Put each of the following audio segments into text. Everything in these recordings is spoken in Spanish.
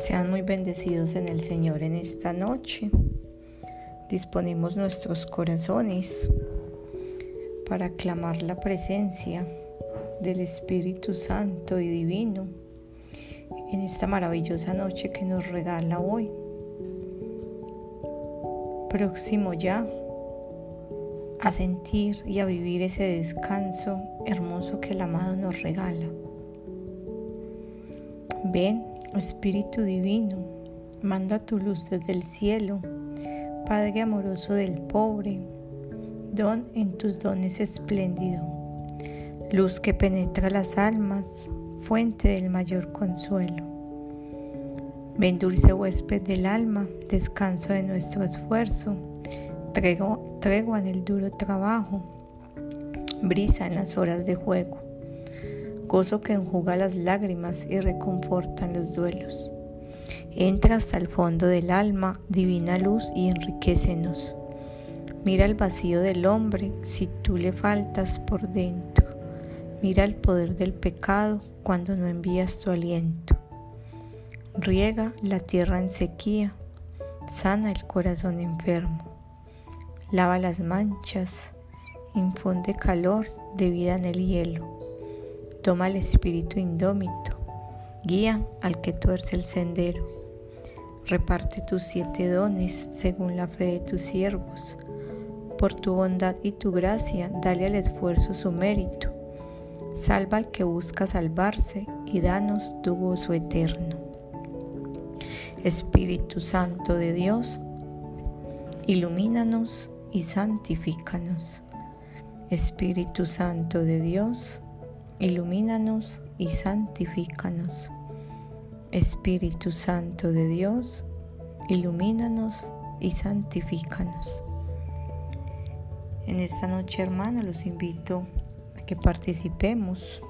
Sean muy bendecidos en el Señor en esta noche. Disponemos nuestros corazones para clamar la presencia del Espíritu Santo y Divino en esta maravillosa noche que nos regala hoy. Próximo ya a sentir y a vivir ese descanso hermoso que el amado nos regala. Ven, Espíritu Divino, manda tu luz desde el cielo, Padre amoroso del pobre, don en tus dones espléndido, luz que penetra las almas, fuente del mayor consuelo. Ven dulce huésped del alma, descanso de nuestro esfuerzo, tregua en el duro trabajo, brisa en las horas de juego gozo que enjuga las lágrimas y reconfortan los duelos. Entra hasta el fondo del alma, divina luz, y enriquecenos. Mira el vacío del hombre si tú le faltas por dentro. Mira el poder del pecado cuando no envías tu aliento. Riega la tierra en sequía, sana el corazón enfermo. Lava las manchas, infunde calor de vida en el hielo Toma el espíritu indómito, guía al que tuerce el sendero. Reparte tus siete dones según la fe de tus siervos. Por tu bondad y tu gracia, dale al esfuerzo su mérito. Salva al que busca salvarse y danos tu gozo eterno. Espíritu Santo de Dios, ilumínanos y santifícanos. Espíritu Santo de Dios, ilumínanos y santifícanos. Espíritu Santo de Dios, ilumínanos y santifícanos. En esta noche, hermanos, los invito a que participemos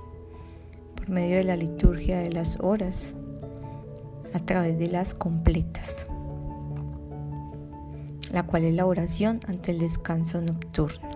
por medio de la liturgia de las horas a través de las completas, la cual es la oración ante el descanso nocturno.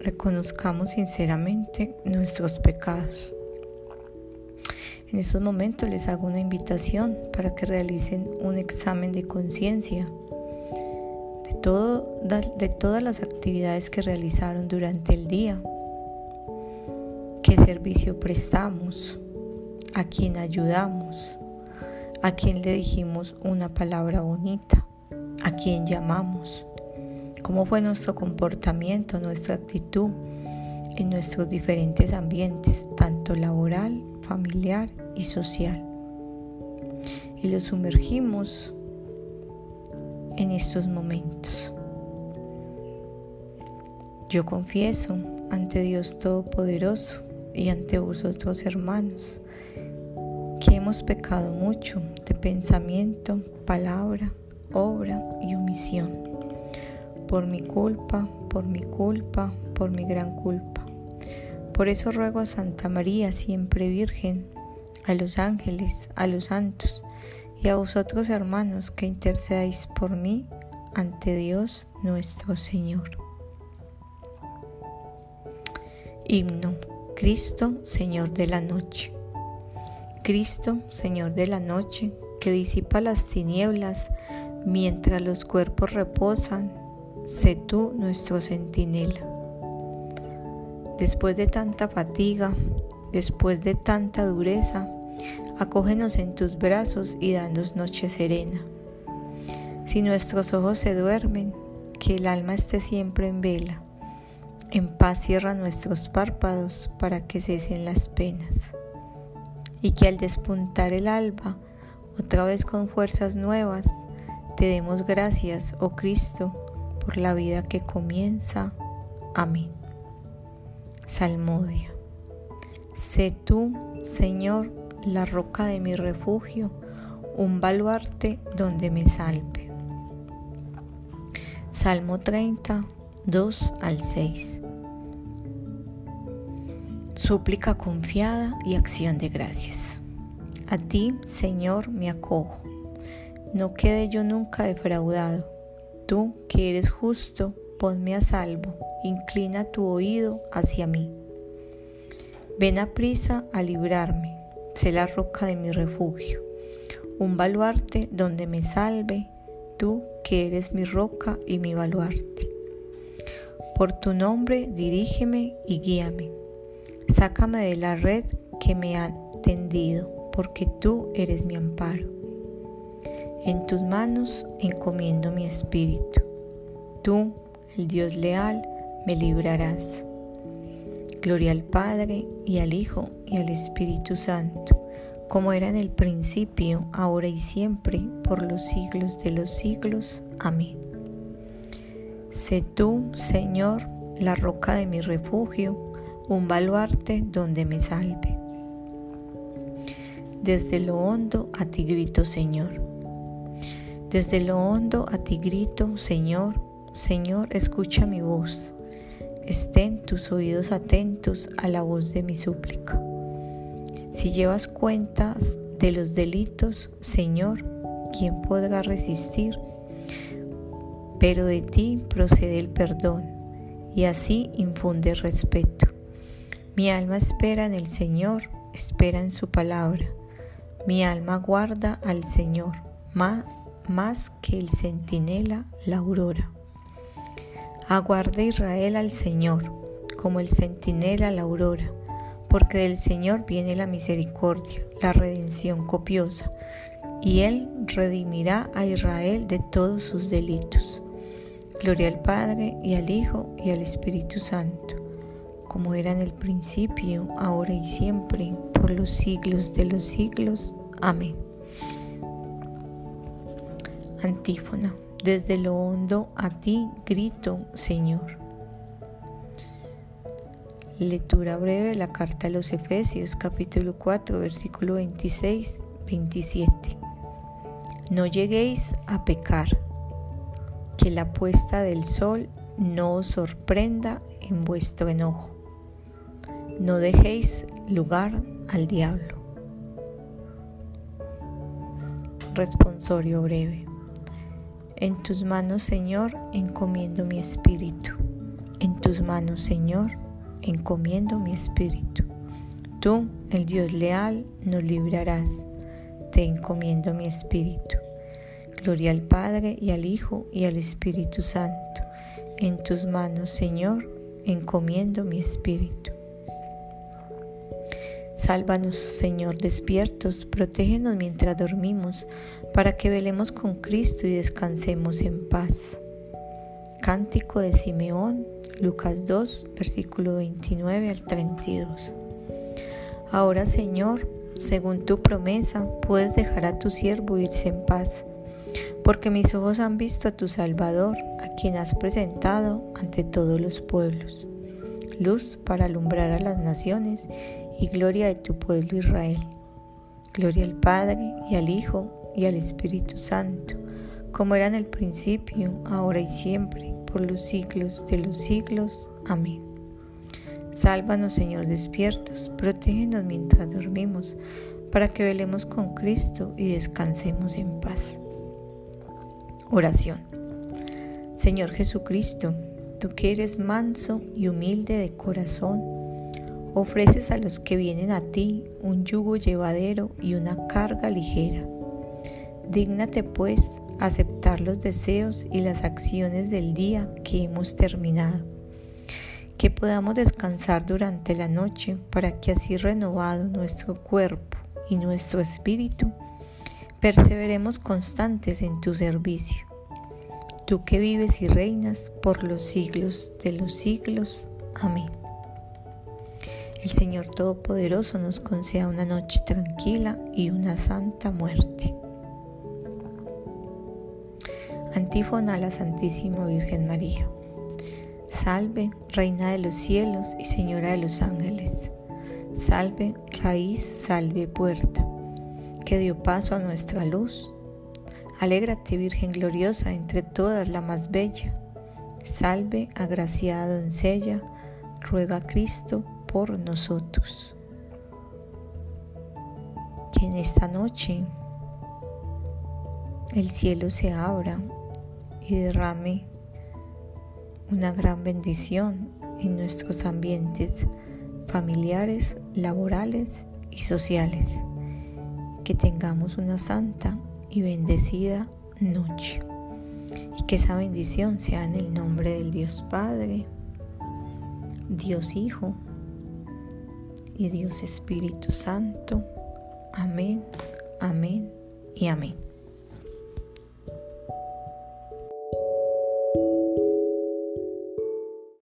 reconozcamos sinceramente nuestros pecados. En estos momentos les hago una invitación para que realicen un examen de conciencia de, de todas las actividades que realizaron durante el día, qué servicio prestamos, a quién ayudamos, a quién le dijimos una palabra bonita, a quién llamamos cómo fue nuestro comportamiento, nuestra actitud en nuestros diferentes ambientes, tanto laboral, familiar y social. Y lo sumergimos en estos momentos. Yo confieso ante Dios Todopoderoso y ante vosotros hermanos que hemos pecado mucho de pensamiento, palabra, obra y omisión por mi culpa, por mi culpa, por mi gran culpa. Por eso ruego a Santa María, siempre Virgen, a los ángeles, a los santos y a vosotros hermanos que intercedáis por mí ante Dios nuestro Señor. Himno, Cristo, Señor de la noche. Cristo, Señor de la noche, que disipa las tinieblas mientras los cuerpos reposan sé tú nuestro centinela. Después de tanta fatiga, después de tanta dureza, acógenos en tus brazos y danos noche serena. Si nuestros ojos se duermen, que el alma esté siempre en vela. En paz cierra nuestros párpados para que cesen las penas. Y que al despuntar el alba, otra vez con fuerzas nuevas, te demos gracias, oh Cristo, por la vida que comienza. Amén. Salmodia. Sé tú, Señor, la roca de mi refugio, un baluarte donde me salve. Salmo 30, 2 al 6. Súplica confiada y acción de gracias. A ti, Señor, me acojo. No quede yo nunca defraudado. Tú, que eres justo, ponme a salvo. Inclina tu oído hacia mí. Ven a prisa a librarme. Sé la roca de mi refugio un baluarte donde me salve, tú que eres mi roca y mi baluarte. Por tu nombre dirígeme y guíame. Sácame de la red que me ha tendido, porque tú eres mi amparo. En tus manos encomiendo mi espíritu. Tú, el Dios leal, me librarás. Gloria al Padre y al Hijo y al Espíritu Santo como era en el principio, ahora y siempre, por los siglos de los siglos. Amén. Sé tú, Señor, la roca de mi refugio, un baluarte donde me salve. Desde lo hondo a ti grito, Señor. Desde lo hondo a ti grito, Señor, Señor, escucha mi voz. Estén tus oídos atentos a la voz de mi súplica. Si llevas cuentas de los delitos, Señor, ¿quién podrá resistir? Pero de ti procede el perdón y así infunde respeto. Mi alma espera en el Señor, espera en su palabra. Mi alma guarda al Señor más, más que el centinela la aurora. Aguarda Israel al Señor, como el centinela la aurora porque del Señor viene la misericordia, la redención copiosa, y Él redimirá a Israel de todos sus delitos. Gloria al Padre y al Hijo y al Espíritu Santo, como era en el principio, ahora y siempre, por los siglos de los siglos. Amén. Antífona. Desde lo hondo a ti grito, Señor. Lectura breve de la carta a los Efesios capítulo 4 versículo 26, 27. No lleguéis a pecar, que la puesta del sol no os sorprenda en vuestro enojo. No dejéis lugar al diablo. Responsorio breve. En tus manos, Señor, encomiendo mi espíritu. En tus manos, Señor, encomiendo mi espíritu. Tú, el Dios leal, nos librarás. Te encomiendo mi espíritu. Gloria al Padre y al Hijo y al Espíritu Santo. En tus manos, Señor, encomiendo mi espíritu. Sálvanos, Señor, despiertos, protégenos mientras dormimos, para que velemos con Cristo y descansemos en paz. Cántico de Simeón, Lucas 2, versículo 29 al 32. Ahora, Señor, según tu promesa, puedes dejar a tu siervo irse en paz, porque mis ojos han visto a tu Salvador, a quien has presentado ante todos los pueblos, luz para alumbrar a las naciones y gloria de tu pueblo Israel. Gloria al Padre y al Hijo y al Espíritu Santo como era en el principio, ahora y siempre, por los siglos de los siglos. Amén. Sálvanos, Señor, despiertos, protégenos mientras dormimos, para que velemos con Cristo y descansemos en paz. Oración. Señor Jesucristo, tú que eres manso y humilde de corazón, ofreces a los que vienen a ti un yugo llevadero y una carga ligera. Dígnate pues aceptar los deseos y las acciones del día que hemos terminado. Que podamos descansar durante la noche para que así renovado nuestro cuerpo y nuestro espíritu, perseveremos constantes en tu servicio. Tú que vives y reinas por los siglos de los siglos. Amén. El Señor Todopoderoso nos conceda una noche tranquila y una santa muerte. Antífona a la Santísima Virgen María. Salve, Reina de los cielos y Señora de los ángeles. Salve, raíz, salve, puerta. que dio paso a nuestra luz. Alégrate, Virgen gloriosa, entre todas la más bella. Salve, agraciada doncella, ruega a Cristo por nosotros. Que en esta noche el cielo se abra y derrame una gran bendición en nuestros ambientes familiares, laborales y sociales. Que tengamos una santa y bendecida noche. Y que esa bendición sea en el nombre del Dios Padre, Dios Hijo y Dios Espíritu Santo. Amén, amén y amén.